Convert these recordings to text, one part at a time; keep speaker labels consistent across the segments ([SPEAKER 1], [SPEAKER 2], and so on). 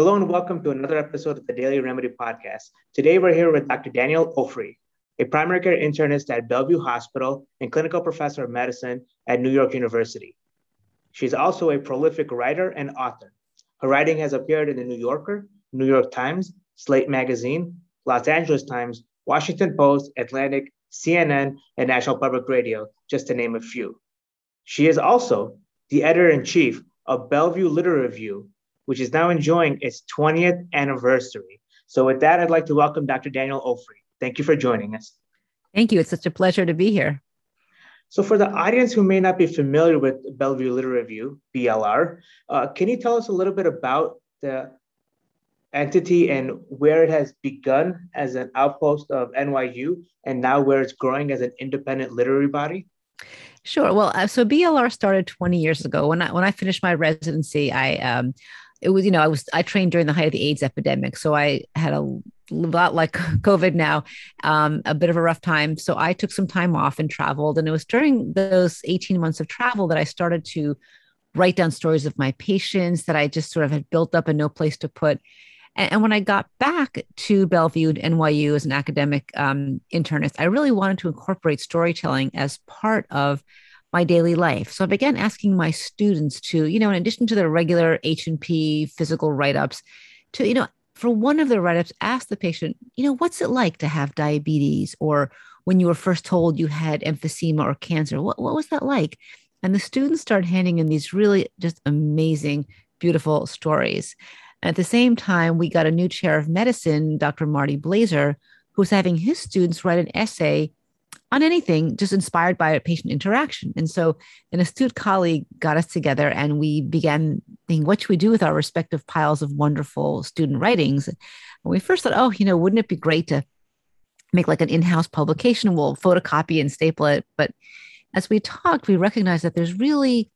[SPEAKER 1] Hello and welcome to another episode of the Daily Remedy Podcast. Today we're here with Dr. Danielle Ofri, a primary care internist at Bellevue Hospital and clinical professor of medicine at New York University. She's also a prolific writer and author. Her writing has appeared in the New Yorker, New York Times, Slate Magazine, Los Angeles Times, Washington Post, Atlantic, CNN, and National Public Radio, just to name a few. She is also the editor in chief of Bellevue Literary Review, which is now enjoying its 20th anniversary. So, with that, I'd like to welcome Dr. Danielle Ofri. Thank you for joining us.
[SPEAKER 2] Thank you. It's such a pleasure to be here.
[SPEAKER 1] So, for the audience who may not be familiar with Bellevue Literary Review, BLR, uh, can you tell us a little bit about the entity and where it has begun as an outpost of NYU and now where it's growing as an independent literary body?
[SPEAKER 2] Sure. Well, uh, so BLR started 20 years ago. When I when I finished my residency, I um, it was you know i was i trained during the height of the aids epidemic so i had a lot like covid now um, a bit of a rough time. So i took some time off and traveled and it was during those 18 months of travel that i started to write down stories of my patients that i just sort of had built up and no place to put. And, when i got back to bellevue nyu as an academic um, internist i really wanted to incorporate storytelling as part of my daily life. So I began asking my students to, you know, in addition to their regular H&P physical write-ups, to, you know, for one of the write-ups, ask the patient, you know, what's it like to have diabetes or when you were first told you had emphysema or cancer? What, what was that like? And the students start handing in these really just amazing, beautiful stories. And At the same time, we got a new chair of medicine, Dr. Marty Blaser, who's having his students write an essay on anything just inspired by a patient interaction. And so an astute colleague got us together and we began thinking, what should we do with our respective piles of wonderful student writings? And we first thought, oh, you know, wouldn't it be great to make like an in-house publication? We'll photocopy and staple it. But as we talked, we recognized that there's really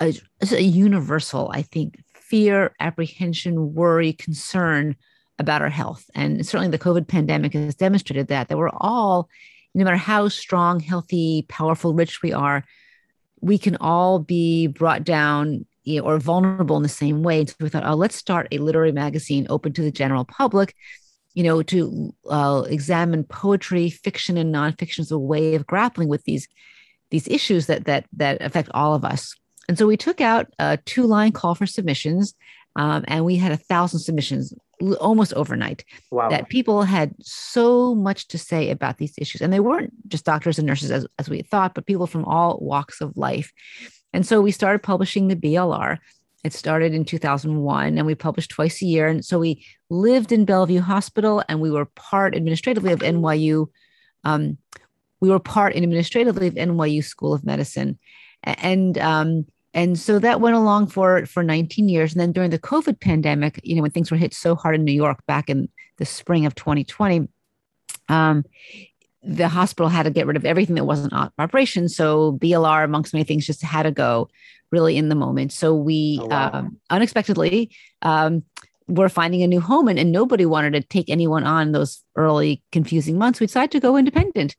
[SPEAKER 2] a, a universal, I think, fear, apprehension, worry, concern about our health. And certainly the COVID pandemic has demonstrated that, that we're all no matter how strong, healthy, powerful, rich we are, we can all be brought down you know, or vulnerable in the same way. So we thought, oh, let's start a literary magazine open to the general public, you know, to uh, examine poetry, fiction, and nonfiction as a way of grappling with these these issues that that that affect all of us. And so we took out a two line call for submissions, um, and we had a thousand submissions almost overnight wow. that people had so much to say about these issues. And they weren't just doctors and nurses as, as we thought but people from all walks of life. And so we started publishing the blr it started in 2001 and we published twice a year. And so we lived in bellevue hospital and we were part administratively of nyu um, we were part administratively of nyu school of medicine. And um, and so that went along for for 19 years. And then during the covid pandemic you know when things were hit so hard in new york back in the spring of 2020 um, the hospital had to get rid of everything that wasn't operation. So blr amongst many things just had to go really in the moment. So we oh, wow. um, unexpectedly um, were finding a new home and, and nobody wanted to take anyone on those early confusing months. We decided to go independent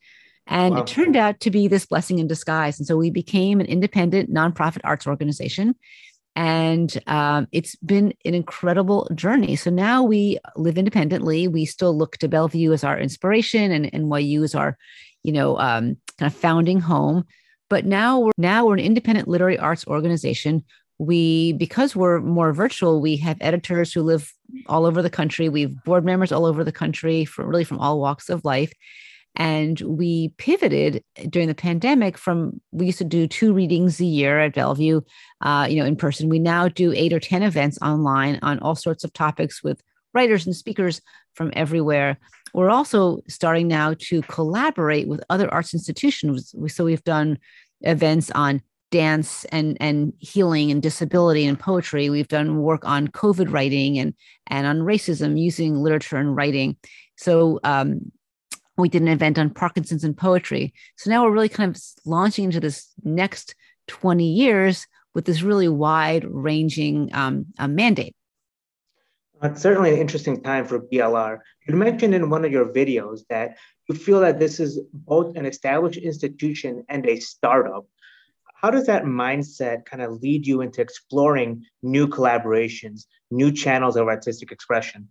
[SPEAKER 2] and wow. it turned out to be this blessing in disguise. And so we became an independent nonprofit arts organization. And um, it's been an incredible journey. So now we live independently. We still look to Bellevue as our inspiration and NYU as our, you know, um, kind of founding home. But now we're now we're an independent literary arts organization. We because we're more virtual, we have editors who live all over the country. We've board members all over the country from really from all walks of life and we pivoted during the pandemic from we used to do two readings a year at Bellevue, uh, you know, in person. We now do eight or 10 events online on all sorts of topics with writers and speakers from everywhere. We're also starting now to collaborate with other arts institutions. So we've done events on dance and and healing and disability and poetry. We've done work on COVID writing and and on racism using literature and writing. So um, we did an event on Parkinson's and poetry. So now we're really kind of launching into this next 20 years with this really wide ranging um, uh, mandate.
[SPEAKER 1] It's certainly an interesting time for BLR. You mentioned in one of your videos that you feel that this is both an established institution and a startup. how does that mindset kind of lead you into exploring new collaborations, new channels of artistic expression?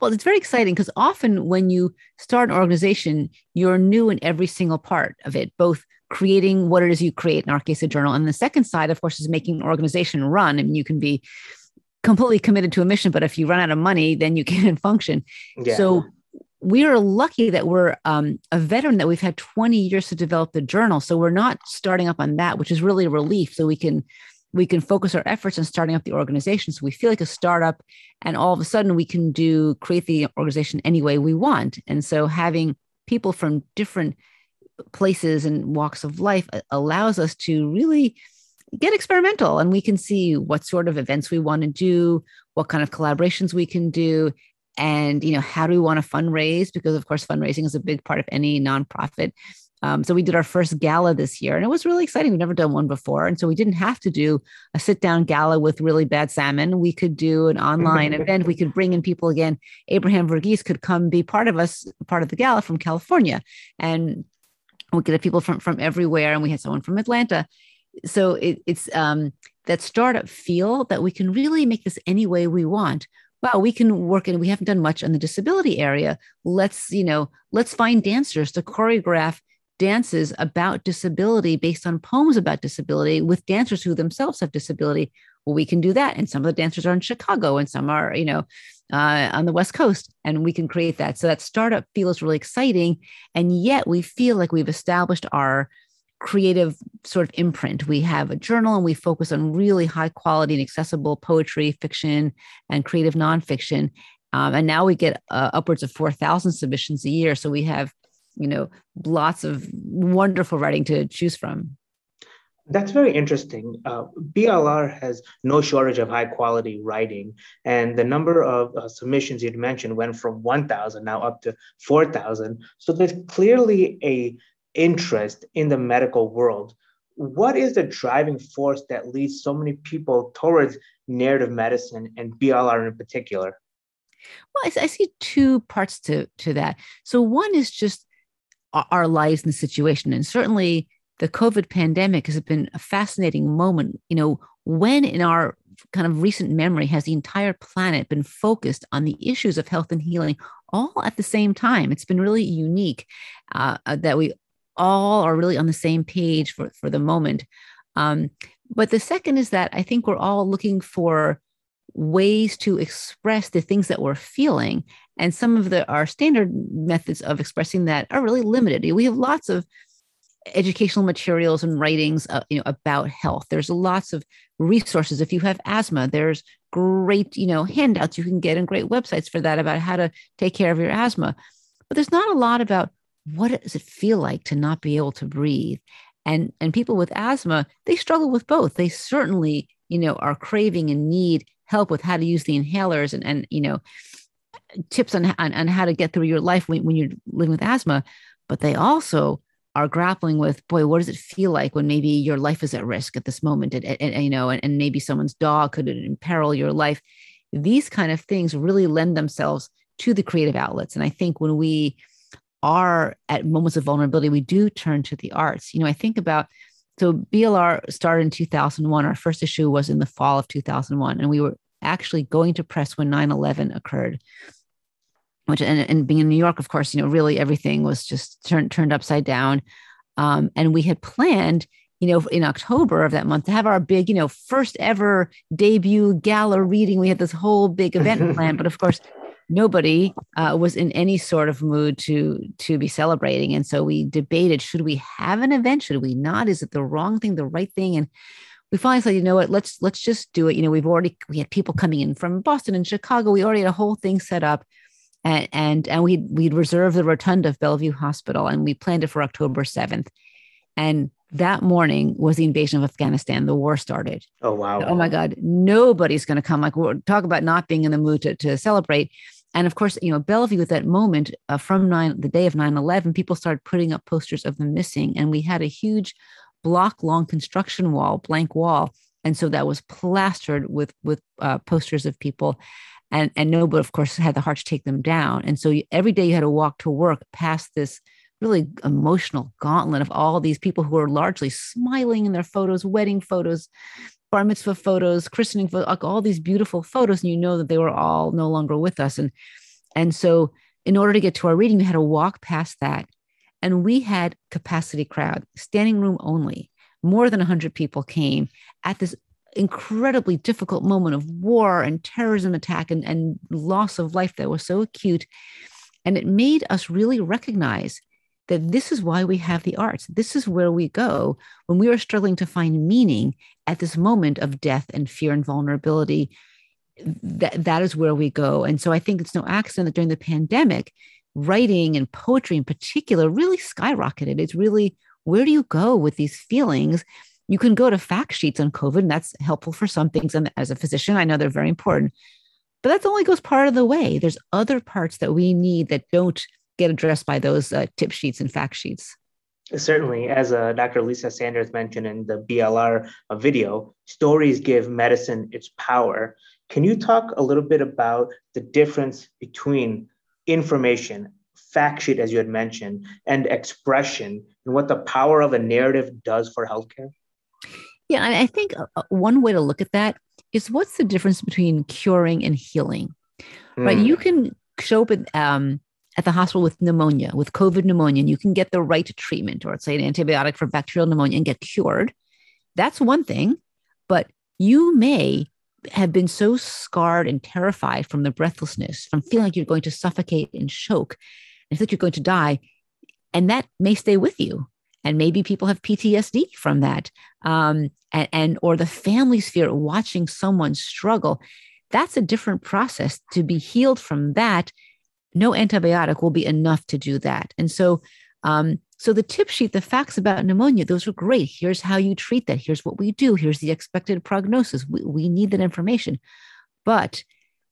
[SPEAKER 2] Well, it's very exciting because often when you start an organization, you're new in every single part of it, both creating what it is you create, in our case, a journal. And the second side, of course, is making an organization run. I mean, you can be completely committed to a mission, but if you run out of money, then you can't function. Yeah. So we are lucky that we're um, a veteran that we've had 20 years to develop the journal. So we're not starting up on that, which is really a relief. So we can we can focus our efforts on starting up the organization. So we feel like a startup, and all of a sudden we can do create the organization any way we want. And so having people from different places and walks of life uh, allows us to really get experimental and we can see what sort of events we want to do what kind of collaborations we can do and you know how do we want to fundraise because of course fundraising is a big part of any nonprofit um, so we did our first gala this year and it was really exciting. We've never done one before and so we didn't have to do a sit down gala with really bad salmon. We could do an online event. We could bring in people again. Abraham verghese could come be part of us part of the gala from california and we could have people from from everywhere and we had someone from atlanta. So it, it's um, that startup feel that we can really make this any way we want. Wow we can work and we haven't done much on the disability area. Let's you know let's find dancers to choreograph dances about disability based on poems about disability with dancers who themselves have disability well we can do that and some of the dancers are in chicago and some are you know uh, on the West Coast, and we can create that. So that startup feels really exciting, and yet we feel like we've established our creative sort of imprint. We have a journal, and we focus on really high quality and accessible poetry, fiction, and creative nonfiction. Um, and now we get uh, upwards of four thousand submissions a year. So we have, you know, lots of wonderful writing to choose from.
[SPEAKER 1] That's very interesting. Uh, BLR has no shortage of high quality writing, and the number of uh, submissions you'd mentioned went from 1,000 now up to 4,000. So there's clearly a interest in the medical world. What is the driving force that leads so many people towards narrative medicine and BLR in particular?
[SPEAKER 2] Well, I, I see two parts to to that. So one is just our lives in the situation, and certainly the COVID pandemic has been a fascinating moment. You know, when in our kind of recent memory has the entire planet been focused on the issues of health and healing all at the same time? It's been really unique uh, uh that we all are really on the same page for, for the moment. Um, but the second is that I think we're all looking for ways to express the things that we're feeling. And some of the our standard methods of expressing that are really limited. We have lots of educational materials and writings uh, you know about health. There's lots of resources. If you have asthma there's great you know handouts you can get and great websites for that about how to take care of your asthma. But there's not a lot about what does it feel like to not be able to breathe? And and people with asthma they struggle with both. They certainly you know are craving and need help with how to use the inhalers and and you know tips on on, on how to get through your life when, when you're living with asthma but they also are grappling with boy what does it feel like when maybe your life is at risk at this moment? And, and, you know and, and, maybe someone's dog could imperil your life. These kind of things really lend themselves to the creative outlets. And i think when we are at moments of vulnerability we do turn to the arts. You know i think about so blr started in 2001 our first issue was in the fall of 2001 and we were actually going to press when 9-11 occurred which and, and being in New York, of course, you know, really everything was just turned turned upside down. Um, and we had planned, you know, in October of that month to have our big, you know, first ever debut gala reading. We had this whole big event planned, but of course, nobody uh, was in any sort of mood to to be celebrating. And so we debated: should we have an event? Should we not? Is it the wrong thing, the right thing? And we finally said, you know what, let's let's just do it. You know, we've already we had people coming in from Boston and Chicago. We already had a whole thing set up and and, and we we'd reserved the rotunda of Bellevue Hospital, and we planned it for October seventh. And that morning was the invasion of Afghanistan. The war started.
[SPEAKER 1] Oh wow!
[SPEAKER 2] Oh my God! Nobody's going to come. Like we'll talk about not being in the mood to, to celebrate. And of course, you know, Bellevue at that moment uh, from nine, the day of 9-11, people started putting up posters of the missing. And we had a huge block long construction wall, blank wall. And so that was plastered with, with uh, posters of people and and nobody of course had the heart to take them down and so every day you had to walk to work past this really emotional gauntlet of all these people who are largely smiling in their photos, wedding photos, bar mitzvah photos, christening photos, like all these beautiful photos, and you know that they were all no longer with us. And and so in order to get to our reading, we had to walk past that. And we had capacity crowd, standing room only. More than 100 people came at this incredibly difficult moment of war and terrorism attack and, and loss of life that was so acute. And it made us really recognize that this is why we have the arts. This is where we go when we are struggling to find meaning at this moment of death and fear and vulnerability. That, that is where we go. And so I think it's no accident that during the pandemic, writing and poetry in particular really skyrocketed. It's really where do you go with these feelings? You can go to fact sheets on COVID, and that's helpful for some things. And as a physician, I know they're very important, but that only goes part of the way. There's other parts that we need that don't get addressed by those uh, tip sheets and fact sheets.
[SPEAKER 1] Certainly, as uh, Dr. Lisa Sanders mentioned in the BLR uh, video, stories give medicine its power. Can you talk a little bit about the difference between information, fact sheet, as you had mentioned, and expression, and what the power of a narrative does for healthcare?
[SPEAKER 2] Yeah, I think uh, uh, one way to look at that is what's the difference between curing and healing, mm. right? You hmm. can show up at, um, at the hospital with pneumonia, with COVID pneumonia, and you can get the right treatment or say an antibiotic for bacterial pneumonia and get cured. That's one thing, but you may have been so scarred and terrified from the breathlessness, from feeling like you're going to suffocate and choke, and that you're going to die, and that may stay with you. And maybe people have PTSD from that, um, and, and or the family's fear watching someone struggle. That's a different process. To be healed from that, no antibiotic will be enough to do that. And so, um, so the tip sheet, the facts about pneumonia, those are great. Here's how you treat that. Here's what we do. Here's the expected prognosis. We, we need that information. But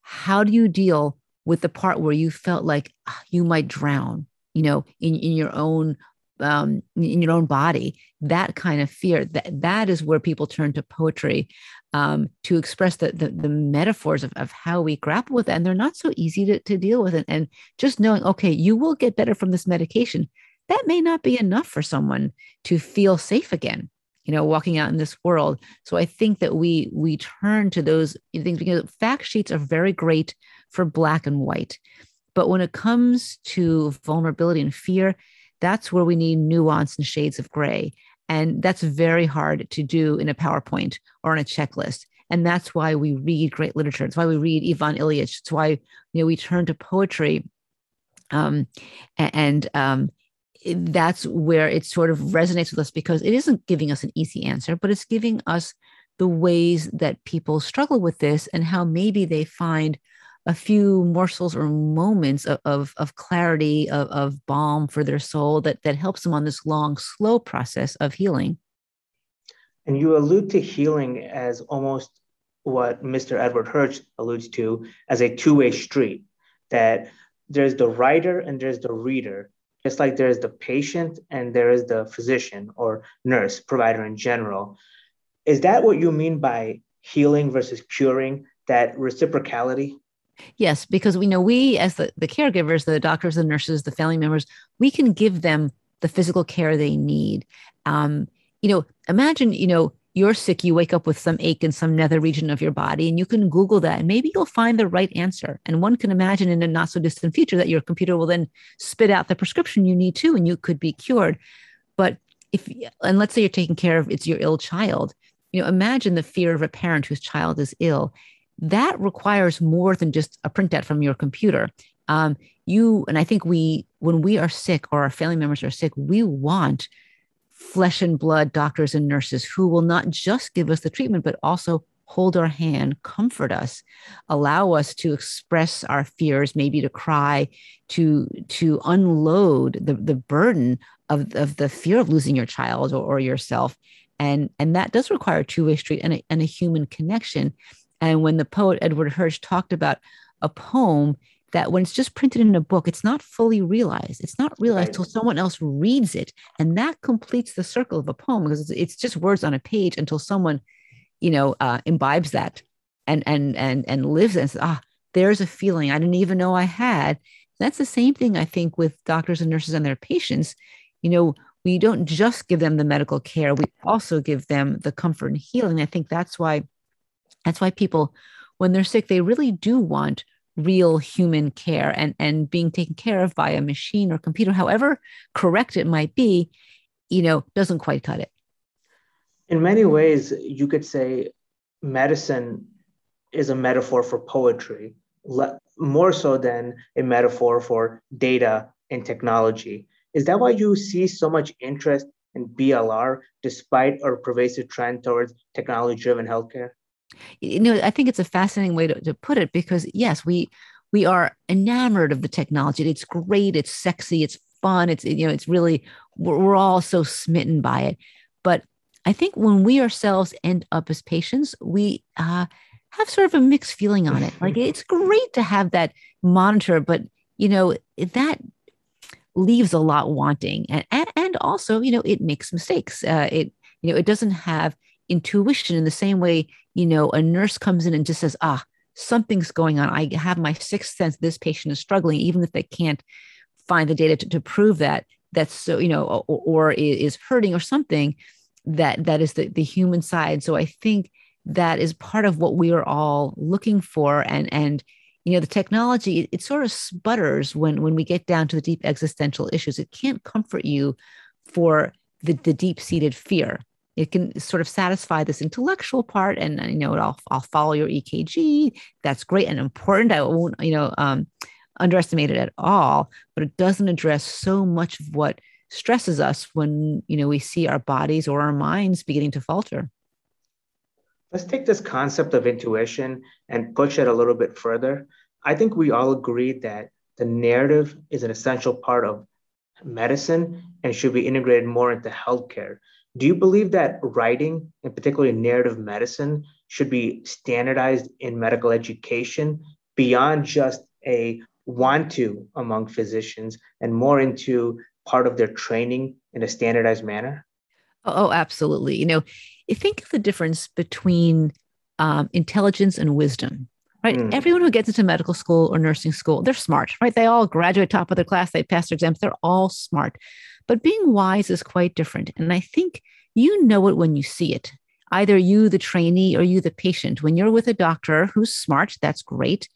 [SPEAKER 2] how do you deal with the part where you felt like ah, you might drown, you know, in, in your own um, in your own body, that kind of fear, that, that is where people turn to poetry um, to express the, the, the metaphors of, of how we grapple with it. And they're not so easy to, to deal with. it. and just knowing, okay, you will get better from this medication that may not be enough for someone to feel safe again you know walking out in this world so i think that we we turn to those things because fact sheets are very great for black and white but when it comes to vulnerability and fear that's where we need nuance and shades of gray. And that's very hard to do in a powerpoint or on a checklist. And that's why we read great literature. It's why we read ivan ilyich. It's why you know we turn to poetry. Um, and um, that's where it sort of resonates with us because it isn't giving us an easy answer, but it's giving us the ways that people struggle with this and how maybe they find a few morsels or moments of, of, of clarity, of, of balm for their soul that, that helps them on this long, slow process of healing.
[SPEAKER 1] And you allude to healing as almost what Mr. Edward Hirsch alludes to as a two way street, that there's the writer and there's the reader just like there is the patient and there is the physician or nurse provider in general. Is that what you mean by healing versus curing, that reciprocality?
[SPEAKER 2] Yes, because we know we, as the, the caregivers, the doctors, the nurses, the family members, we can give them the physical care they need. Um, you know, imagine, you know, you're sick, you wake up with some ache in some nether region of your body, and you can Google that, and maybe you'll find the right answer. And one can imagine in a not so distant future that your computer will then spit out the prescription you need to, and you could be cured. But if, and let's say you're taking care of it's your ill child, you know, imagine the fear of a parent whose child is ill. That requires more than just a printout from your computer. Um, you, and I think we, when we are sick or our family members are sick, we want flesh and blood doctors and nurses who will not just give us the treatment, but also hold our hand, comfort us, allow us to express our fears, maybe to cry, to to unload the, the burden of, of the fear of losing your child or, or yourself. And, and that does require a two-way street and a, and a human connection. And when the poet Edward Hirsch talked about a poem that when it's just printed in a book, it's not fully realized. It's not realized right. till someone else reads it. And that completes the circle of a poem because it's, it's just words on a page until someone, you know, uh, imbibes that and, and, and, and lives it and says, ah, there's a feeling I didn't even know I had. That's the same thing I think with doctors and nurses and their patients. You know, we don't just give them the medical care, we also give them the comfort and healing. I think that's why that's why people when they're sick, they really do want real human care and and being taken care of by a machine or computer however correct it might be you know doesn't quite cut it.
[SPEAKER 1] In many ways you could say medicine is a metaphor for poetry more so than a metaphor for data and technology. Is that why you see so much interest in blr despite our pervasive trend towards technology driven healthcare
[SPEAKER 2] you know i think it's a fascinating way to, to put it because yes we we are enamored of the technology. It's great. It's sexy. It's fun. It's you know it's really we're, we're all so smitten by it. But i think when we ourselves end up as patients we uh, have sort of a mixed feeling on it. Like it's great to have that monitor but you know that leaves a lot wanting. And and, and also you know it makes mistakes. Uh, it you know it doesn't have intuition in the same way, you know, a nurse comes in and just says, ah, something's going on. I have my sixth sense this patient is struggling, even if they can't find the data to, to prove that that's so, you know, or, or is hurting or something that that is the, the human side. So I think that is part of what we are all looking for. And and you know, the technology, it, it sort of sputters when when we get down to the deep existential issues. It can't comfort you for the, the deep-seated fear it can sort of satisfy this intellectual part and you know i'll, I'll follow your ekg that's great and important. I won't you know um, underestimate it at all but it doesn't address so much of what stresses us when you know we see our bodies or our minds beginning to falter.
[SPEAKER 1] Let's take this concept of intuition and push it a little bit further. I think we all agree that the narrative is an essential part of medicine and should be integrated more into healthcare do you believe that writing, and particularly narrative medicine, should be standardized in medical education beyond just a want to among physicians and more into part of their training in a standardized manner?
[SPEAKER 2] Oh, absolutely. You know, think of the difference between um, intelligence and wisdom right? Mm. Everyone who gets into medical school or nursing school, they're smart, right? They all graduate top of their class, they pass their exams, they're all smart. But being wise is quite different. And I think you know it when you see it. Either you, the trainee, or you, the patient. When you're with a doctor who's smart, that's great.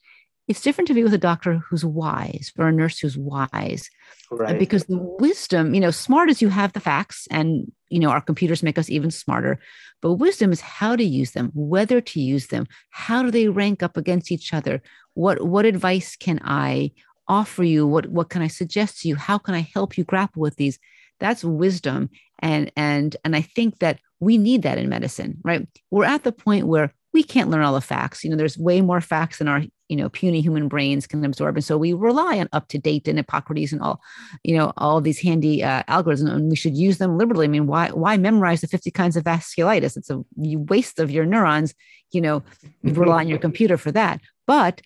[SPEAKER 2] It's different to be with a doctor who's wise or a nurse who's wise. Uh, right. Because the wisdom, you know, smart is you have the facts and, you know, our computers make us even smarter. But wisdom is how to use them, whether to use them, how do they rank up against each other? What, what advice can I offer you what what can i suggest to you? How can i help you grapple with these? That's wisdom. And and and i think that we need that in medicine right? We're at the point where we can't learn all the facts. You know there's way more facts than our you know puny human brains can absorb. And so we rely on up to date and Epocrates and all you know all these handy uh, algorithms and we should use them liberally. I mean why why memorize the 50 kinds of vasculitis? It's a waste of your neurons you know rely on your computer for that. But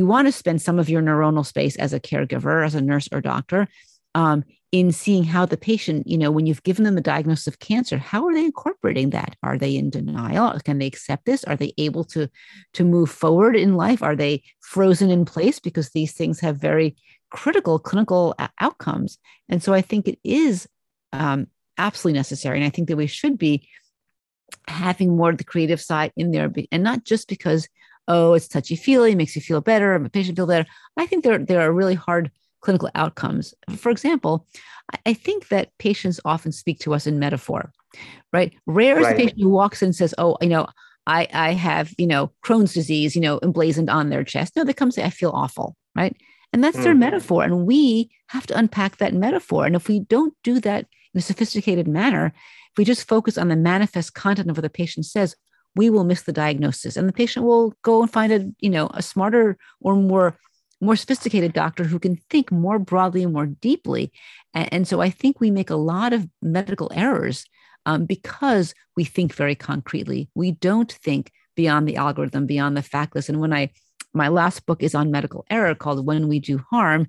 [SPEAKER 2] you want to spend some of your neuronal space as a caregiver, as a nurse or doctor, um, in seeing how the patient, you know, when you've given them a diagnosis of cancer, how are they incorporating that? Are they in denial? Can they accept this? Are they able to to move forward in life? Are they frozen in place because these things have very critical clinical outcomes? And so I think it is um, absolutely necessary, and I think that we should be having more of the creative side in there, and not just because oh, it's touchy feely, makes you feel better, my patient feel better. I think there, there are really hard clinical outcomes. For example, I think that patients often speak to us in metaphor, right? Rare is right. the patient who walks in and says, oh, you know, I, I have, you know, Crohn's disease, you know, emblazoned on their chest. No, they come say, I feel awful, right? And that's mm-hmm. their metaphor. And we have to unpack that metaphor. And if we don't do that in a sophisticated manner, if we just focus on the manifest content of what the patient says, we will miss the diagnosis. And the patient will go and find a you know a smarter or more more sophisticated doctor who can think more broadly and more deeply. And, and so i think we make a lot of medical errors um, because we think very concretely. We don't think beyond the algorithm beyond the fact list and when i my last book is on medical error called when we do harm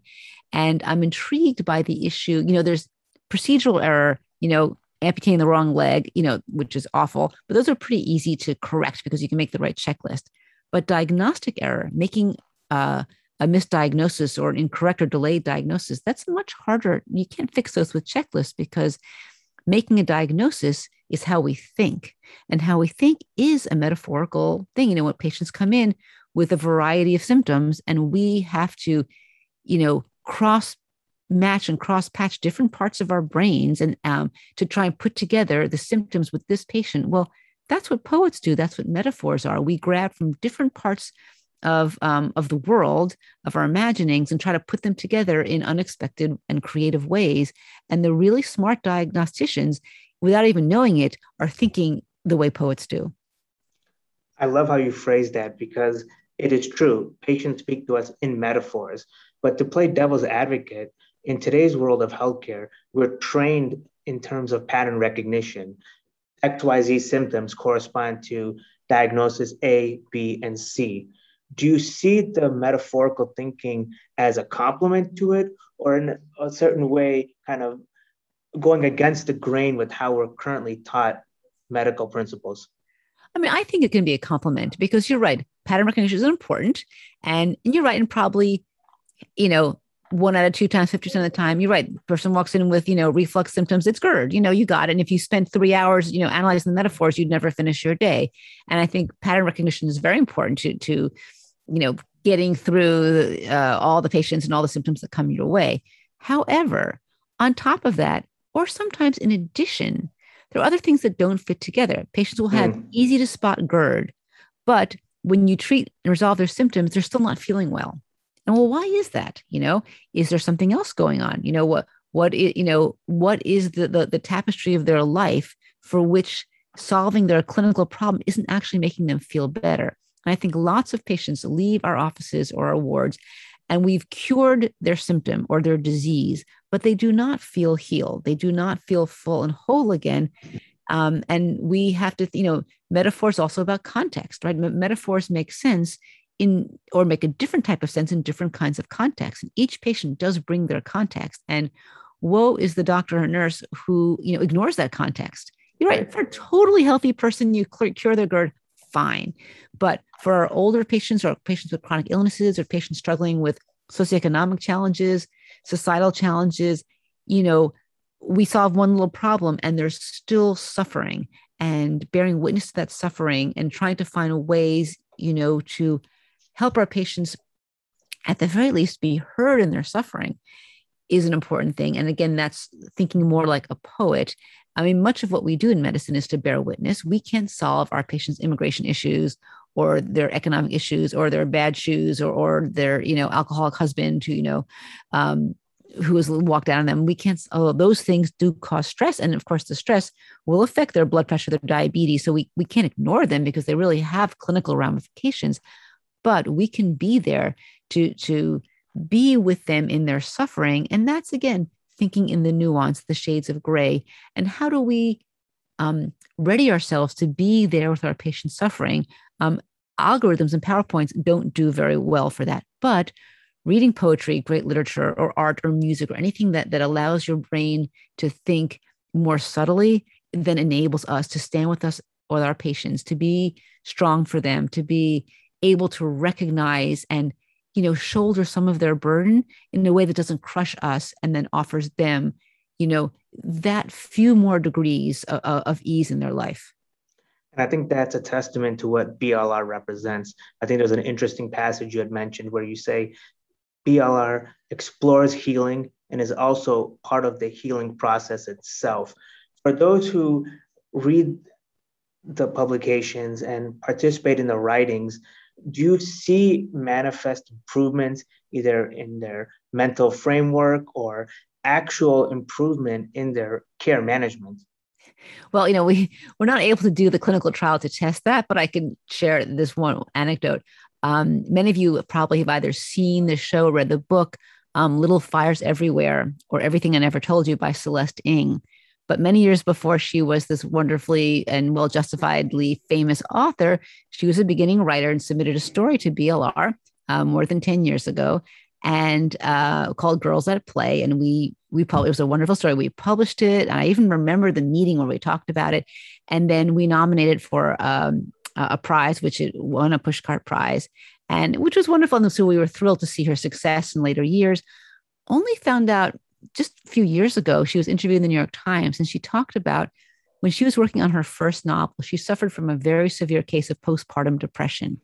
[SPEAKER 2] and i'm intrigued by the issue you know there's procedural error you know amputating the wrong leg, you know, which is awful, but those are pretty easy to correct because you can make the right checklist. But diagnostic error, making uh, a misdiagnosis or an incorrect or delayed diagnosis, that's much harder. You can't fix those with checklists because making a diagnosis is how we think. And how we think is a metaphorical thing. You know, when patients come in with a variety of symptoms and we have to, you know, cross match and cross patch different parts of our brains and um, to try and put together the symptoms with this patient. Well, that's what poets do. That's what metaphors are. We grab from different parts of um, of the world of our imaginings and try to put them together in unexpected and creative ways and the really smart diagnosticians without even knowing it are thinking the way poets do
[SPEAKER 1] i love how you phrase that because it is true patients speak to us in metaphors but to play devil's advocate in today's world of healthcare we're trained in terms of pattern recognition. Xyz symptoms correspond to diagnosis a b and c. Do you see the metaphorical thinking as a complement to it or in a certain way kind of going against the grain with how we're currently taught medical principles?
[SPEAKER 2] I mean i think it can be a complement because you're right. Pattern recognition is important. And you're right and probably you know one out of two times 50% of the time you're right person walks in with you know reflux symptoms it's gerd you know you got it and if you spent three hours you know analyzing the metaphors you'd never finish your day and i think pattern recognition is very important to to you know, getting through uh, all the patients and all the symptoms that come your way. However, on top of that, or sometimes in addition, there are other things that don't fit together. Patients will have mm. easy to spot GERD, but when you treat and resolve their symptoms, they're still not feeling well. And well, why is that? You know, is there something else going on? You know, what what is, you know, what is the, the the tapestry of their life for which solving their clinical problem isn't actually making them feel better? And I think lots of patients leave our offices or our wards and we've cured their symptom or their disease, but they do not feel healed. They do not feel full and whole again. Um, and we have to, you know, metaphors also about context, right? Metaphors make sense in or make a different type of sense in different kinds of contexts. And each patient does bring their context. And woe is the doctor or nurse who, you know, ignores that context. You're right. For a totally healthy person, you cure their GERD, fine. But for our older patients or patients with chronic illnesses or patients struggling with socioeconomic challenges, societal challenges, you know, we solve one little problem and they're still suffering and bearing witness to that suffering and trying to find ways, you know, to help our patients at the very least be heard in their suffering is an important thing. And again, that's thinking more like a poet. I mean, much of what we do in medicine is to bear witness. We can't solve our patients' immigration issues or their economic issues or their bad shoes or, or their you know alcoholic husband who you know um, who has walked out on them we can't oh those things do cause stress and of course the stress will affect their blood pressure their diabetes so we, we can't ignore them because they really have clinical ramifications but we can be there to to be with them in their suffering. And that's again thinking in the nuance the shades of gray. And how do we um, ready ourselves to be there with our patient suffering? Um, algorithms and PowerPoints don't do very well for that. But reading poetry, great literature, or art, or music, or anything that, that allows your brain to think more subtly, then enables us to stand with us with our patients, to be strong for them, to be able to recognize and you know shoulder some of their burden in a way that doesn't crush us and then offers them you know that few more degrees of, of ease in their life
[SPEAKER 1] and I think that's a testament to what BLR represents. I think there's an interesting passage you had mentioned where you say BLR explores healing and is also part of the healing process itself. For those who read the publications and participate in the writings, do you see manifest improvements either in their mental framework or actual improvement in their care management?
[SPEAKER 2] Well, you know, we we're not able to do the clinical trial to test that, but I can share this one anecdote. Um, many of you probably have either seen the show, read the book, um, "Little Fires Everywhere" or "Everything I Never Told You" by Celeste Ng. But many years before she was this wonderfully and well justifiedly famous author, she was a beginning writer and submitted a story to BLR um, more than 10 years ago and uh, called Girls at Play. And we we probably it was a wonderful story. We published it. I even remember the meeting where we talked about it, and then we nominated for um, a prize, which it won a pushcart prize. and which was wonderful. And so we were thrilled to see her success in later years. Only found out just a few years ago, she was interviewed in the New York Times and she talked about when she was working on her first novel, she suffered from a very severe case of postpartum depression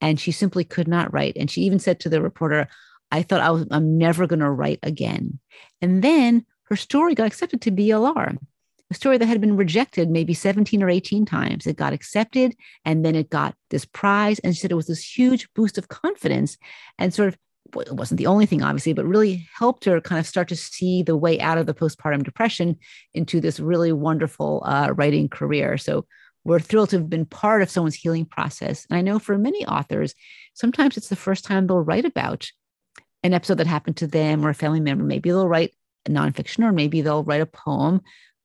[SPEAKER 2] and she simply could not write. And she even said to the reporter, I thought I was, I'm never going to write again. And then her story got accepted to BLR, a story that had been rejected maybe 17 or 18 times. It got accepted and then it got this prize. And she said it was this huge boost of confidence and sort of it wasn't the only thing, obviously, but really helped her kind of start to see the way out of the postpartum depression into this really wonderful uh, writing career. So we're thrilled to have been part of someone's healing process. And I know for many authors, sometimes it's the first time they'll write about an episode that happened to them or a family member. Maybe they'll write a nonfiction or maybe they'll write a poem,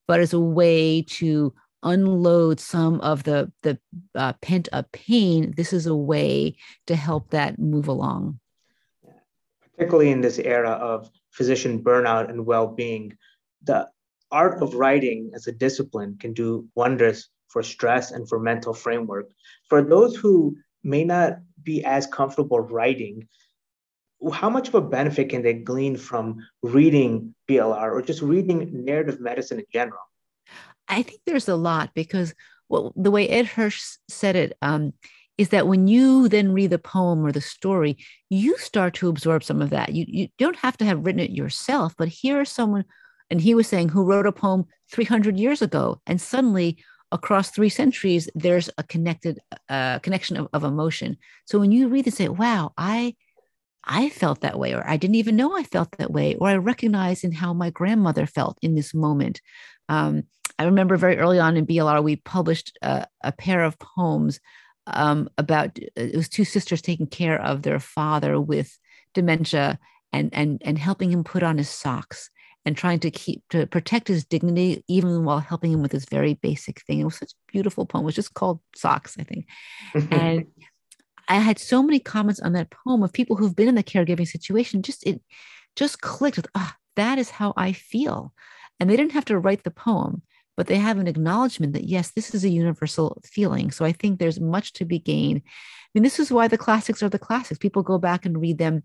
[SPEAKER 2] but as a way to unload some of the the uh, pent up pain, this is a way to help that move along
[SPEAKER 1] particularly in this era of physician burnout and well-being, the art of writing as a discipline can do wonders for stress and for mental framework. For those who may not be as comfortable writing, how much of a benefit can they glean from reading BLR or just reading narrative medicine in general?
[SPEAKER 2] I think there's a lot because well, the way Ed Hirsch said it, um, is that when you then read the poem or the story, you start to absorb some of that. You, you don't have to have written it yourself, but here is someone, and he was saying, who wrote a poem 300 years ago. And suddenly, across three centuries, there's a connected uh, connection of, of emotion. So when you read and say, wow, I, I felt that way, or I didn't even know I felt that way, or I recognize in how my grandmother felt in this moment. Um, I remember very early on in BLR, we published a, a pair of poems um, about it was two sisters taking care of their father with dementia and and and helping him put on his socks and trying to keep to protect his dignity even while helping him with this very basic thing. It was such a beautiful poem. It was just called Socks, I think. and I had so many comments on that poem of people who've been in the caregiving situation. Just it just clicked with ah, that is how I feel. And they didn't have to write the poem but they have an acknowledgement that yes this is a universal feeling. So i think there's much to be gained. I mean this is why the classics are the classics. People go back and read them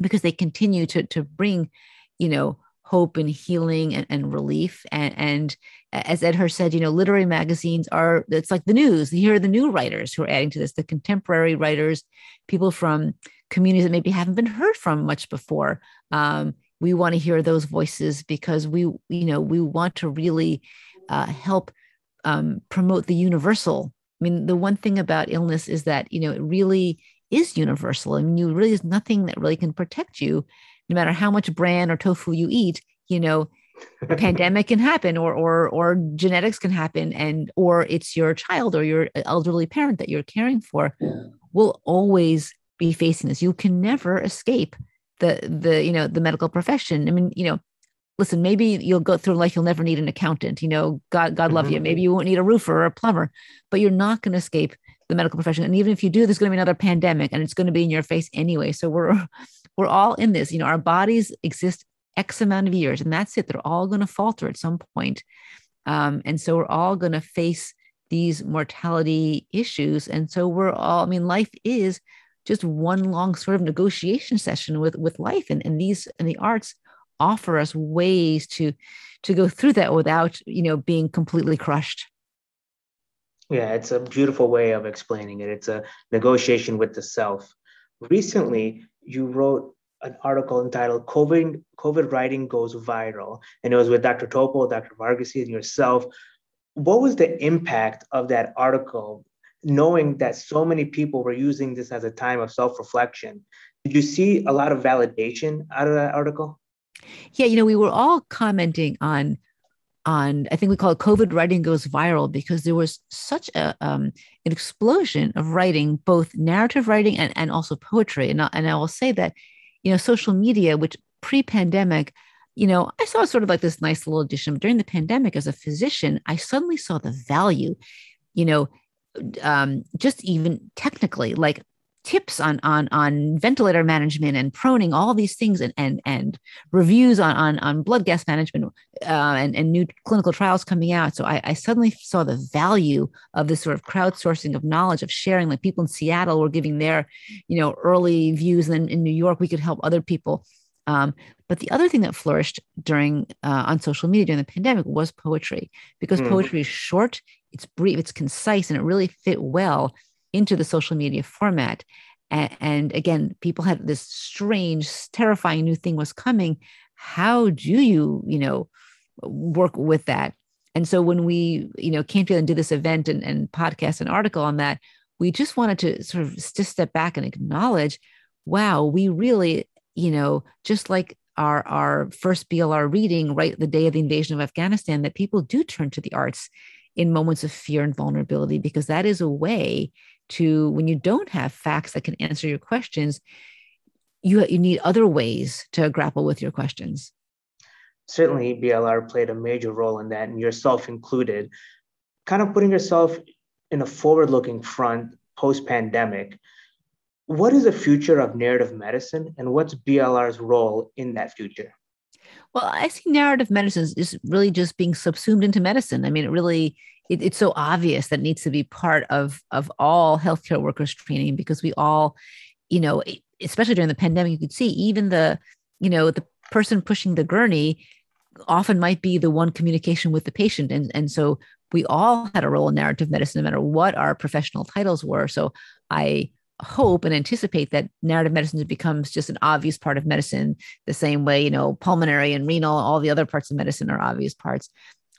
[SPEAKER 2] because they continue to to bring you know hope and healing and, and relief. And, and as ed hirsch said you know literary magazines are it's like the news. Here are the new writers who are adding to this the contemporary writers people from communities that maybe haven't been heard from much before. Um, we want to hear those voices because we you know we want to really uh, help um, promote the universal. I mean the one thing about illness is that you know it really is universal. I mean, you really is nothing that really can protect you. No matter how much bran or tofu you eat you know a pandemic can happen or or or genetics can happen and or it's your child or your elderly parent that you're caring for will always be facing this. You can never escape the the you know the medical profession. I mean you know listen maybe you'll go through life you'll never need an accountant you know god god love mm-hmm. you maybe you won't need a roofer or a plumber but you're not going to escape the medical profession. And even if you do there's going to be another pandemic and it's going to be in your face anyway. So we're we're all in this you know our bodies exist x amount of years and that's it. They're all going to falter at some point. Um, and so we're all going to face these mortality issues. And so we're all i mean life is just one long sort of negotiation session with with life. And, and these and the arts offer us ways to to go through that without you know being completely crushed.
[SPEAKER 1] Yeah it's a beautiful way of explaining it. It's a negotiation with the self. Recently you wrote an article entitled covid covid writing goes viral. And it was with dr topol dr verghese and yourself. What was the impact of that article knowing that so many people were using this as a time of self-reflection. Did you see a lot of validation out of that article?
[SPEAKER 2] Yeah you know we were all commenting on on i think we call it covid writing goes viral because there was such a um, an explosion of writing both narrative writing and, and also poetry. And, and i will say that you know social media which pre-pandemic you know i saw sort of like this nice little addition during the pandemic as a physician i suddenly saw the value you know um, just even technically, like tips on on on ventilator management and proning, all these things, and and and reviews on on, on blood gas management uh, and and new clinical trials coming out. So I, I suddenly saw the value of this sort of crowdsourcing of knowledge of sharing. Like people in Seattle were giving their, you know, early views, and then in New York we could help other people. Um, but the other thing that flourished during uh, on social media during the pandemic was poetry because mm. poetry is short, it's brief, it's concise, and it really fit well into the social media format. And, and again, people had this strange, terrifying new thing was coming. How do you, you know, work with that? And so when we, you know, came together and did this event and, and podcast and article on that, we just wanted to sort of just step back and acknowledge, wow, we really, you know, just like our our first BLR reading right the day of the invasion of Afghanistan, that people do turn to the arts in moments of fear and vulnerability because that is a way to when you don't have facts that can answer your questions you, you need other ways to grapple with your questions.
[SPEAKER 1] Certainly blr played a major role in that and yourself included. Kind of putting yourself in a forward looking front post pandemic what is the future of narrative medicine and what's blr's role in that future?
[SPEAKER 2] Well i see narrative medicine is really just being subsumed into medicine. I mean it really it, it's so obvious that needs to be part of of all healthcare workers training because we all you know especially during the pandemic you could see even the you know the person pushing the gurney often might be the one communication with the patient. And and so we all had a role in narrative medicine no matter what our professional titles were. So i hope and anticipate that narrative medicine becomes just an obvious part of medicine the same way you know pulmonary and renal all the other parts of medicine are obvious parts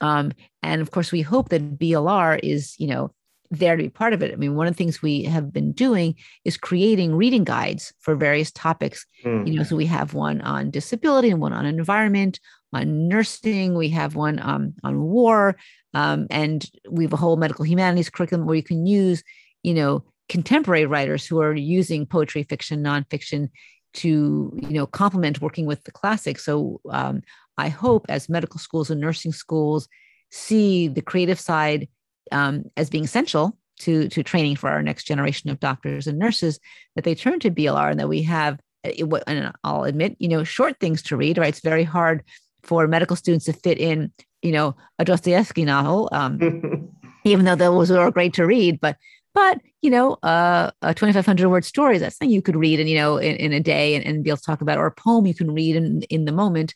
[SPEAKER 2] um, and of course, we hope that BLR is, you know, there to be part of it. I mean, one of the things we have been doing is creating reading guides for various topics. Mm. You know, so we have one on disability and one on environment, on nursing. We have one um, on war, um, and we have a whole medical humanities curriculum where you can use, you know, contemporary writers who are using poetry, fiction, nonfiction to, you know, complement working with the classics. So um, I hope as medical schools and nursing schools see the creative side um, as being essential to, to training for our next generation of doctors and nurses, that they turn to BLR and that we have, eh, and I'll admit, you know, short things to read, right? It's very hard for medical students to fit in, you know, a Dostoevsky novel, um, even though those are great to read, but but you know, uh, a 2,500 word story that's something you could read and you know in, in a day and, and, be able to talk about, or a poem you can read in in the moment.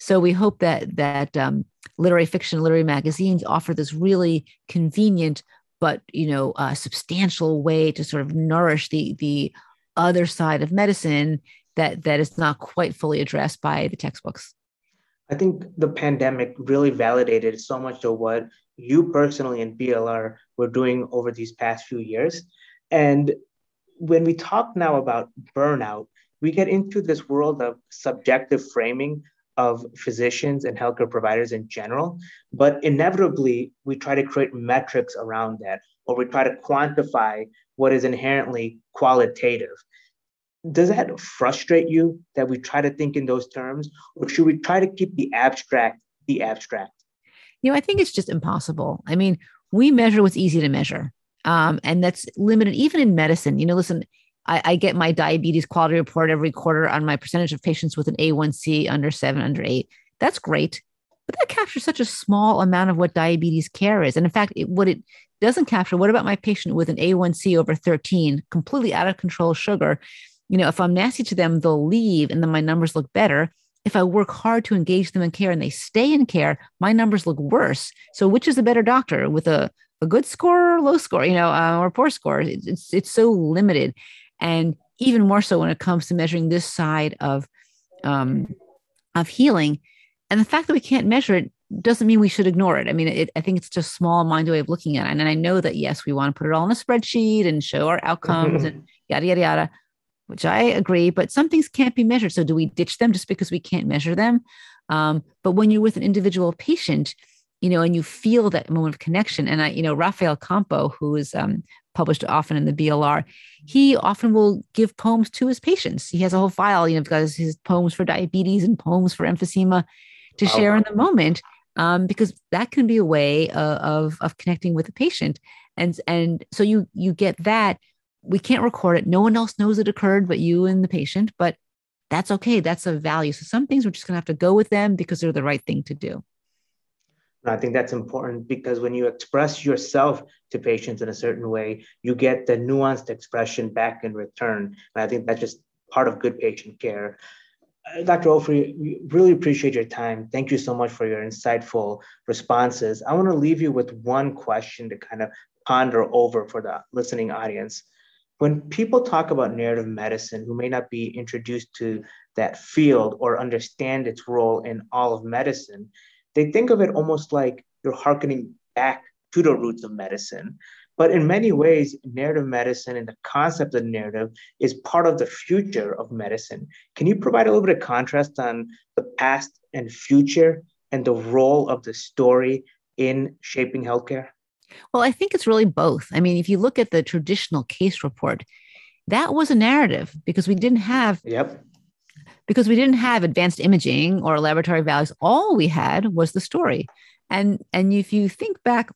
[SPEAKER 2] So we hope that that um, literary fiction, literary magazines offer this really convenient but you know substantial way to sort of nourish the the other side of medicine that that is not quite fully addressed by the textbooks.
[SPEAKER 1] I think the pandemic really validated so much of what you personally and BLR were doing over these past few years. And when we talk now about burnout, we get into this world of subjective framing of physicians and healthcare providers in general. But inevitably, we try to create metrics around that, or we try to quantify what is inherently qualitative. Does that frustrate you that we try to think in those terms, or should we try to keep the abstract the abstract?
[SPEAKER 2] You know, I think it's just impossible. I mean, we measure what's easy to measure. Um, and that's limited even in medicine. You know, listen, I, I, get my diabetes quality report every quarter on my percentage of patients with an A1C under seven, under eight. That's great. But that captures such a small amount of what diabetes care is. And in fact, it, what it doesn't capture, what about my patient with an A1C over 13, completely out of control sugar? You know, if I'm nasty to them, they'll leave and then my numbers look better. If I work hard to engage them in care and they stay in care, my numbers look worse. So, which is a better doctor with a, a good score or low score, you know, uh, or poor score? It's, it's so limited and even more so when it comes to measuring this side of um, of healing. And the fact that we can't measure it doesn't mean we should ignore it. I mean, it, I think it's just a small minded way of looking at it. And I know that yes, we want to put it all in a spreadsheet and show our outcomes and yada yada yada, which I agree. But some things can't be measured. So do we ditch them just because we can't measure them? Um, but when you're with an individual patient, you know, and you feel that moment of connection. And I, you know, Rafael Campo, who is um, published often in the BLR, he often will give poems to his patients. He has a whole file, you know, because his poems for diabetes and poems for emphysema to share in the moment, um, because that can be a way uh, of of connecting with the patient. And and so you you get that we can't record it. No one else knows it occurred but you and the patient, but that's okay. That's a value. So some things we're just going to have to go with them because they're the right thing to do.
[SPEAKER 1] I think that's important because when you express yourself to patients in a certain way, you get the nuanced expression back in return. And I think that's just part of good patient care. Uh, Dr. Ofri, we really appreciate your time. Thank you so much for your insightful responses. I want to leave you with one question to kind of ponder over for the listening audience. When people talk about narrative medicine who may not be introduced to that field or understand its role in all of medicine, they think of it almost like you're harkening back to the roots of medicine. But in many ways, narrative medicine and the concept of narrative is part of the future of medicine. Can you provide a little bit of contrast on the past and future and the role of the story in shaping healthcare?
[SPEAKER 2] Well, I think it's really both. I mean, if you look at the traditional case report, that was a narrative because we didn't have
[SPEAKER 1] yep.
[SPEAKER 2] because we didn't have advanced imaging or laboratory values. All we had was the story. And and if you think back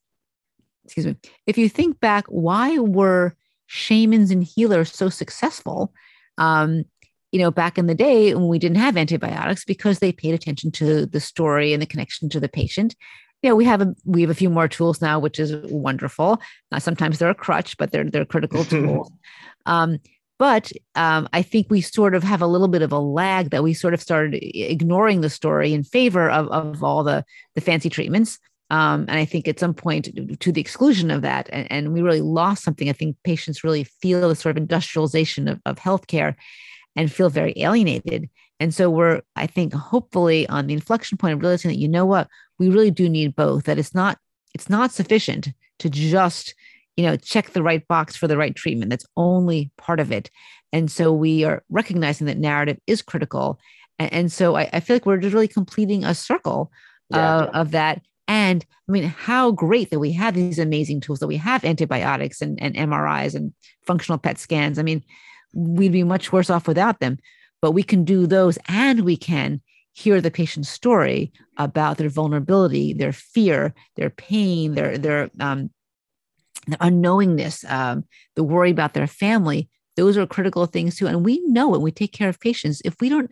[SPEAKER 2] excuse me if you think back why were shamans and healers so successful? Um, you know back in the day when we didn't have antibiotics because they paid attention to the story and the connection to the patient you know we have a we have a few more tools now which is wonderful uh, sometimes they're a crutch but they're they're critical tools um, but um, I think we sort of have a little bit of a lag that we sort of started ignoring the story in favor of, of all the, the fancy treatments. Um, and I think at some point to the exclusion of that, and, and, we really lost something. I think patients really feel the sort of industrialization of, of healthcare and feel very alienated. And so we're, I think, hopefully on the inflection point of realizing that, you know what, we really do need both, that it's not, it's not sufficient to just you know, check the right box for the right treatment. That's only part of it. And so we are recognizing that narrative is critical. And, and so I, I, feel like we're just really completing a circle yeah. uh, of that. And I mean, how great that we have these amazing tools, that we have antibiotics and, and MRIs and functional PET scans. I mean, we'd be much worse off without them, but we can do those and we can hear the patient's story about their vulnerability, their fear, their pain, their, their um, the unknowingness, um, the worry about their family, those are critical things too. And we know when we take care of patients, if we don't,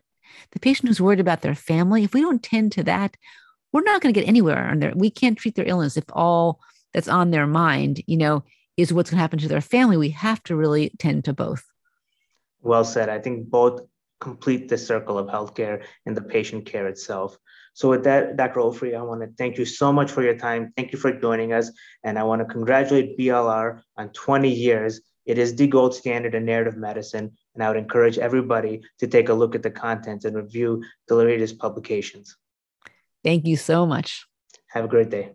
[SPEAKER 2] the patient who's worried about their family, if we don't tend to that, we're not going to get anywhere there. We can't treat their illness if all that's on their mind, you know, is what's going to happen to their family. We have to really tend to both.
[SPEAKER 1] Well said. I think both complete the circle of healthcare and the patient care itself. So with that, Dr. Ofri, I want to thank you so much for your time. Thank you for joining us. And I want to congratulate BLR on 20 years. It is the gold standard in narrative medicine. And I would encourage everybody to take a look at the content and review the latest publications.
[SPEAKER 2] Thank you so much.
[SPEAKER 1] Have a great day.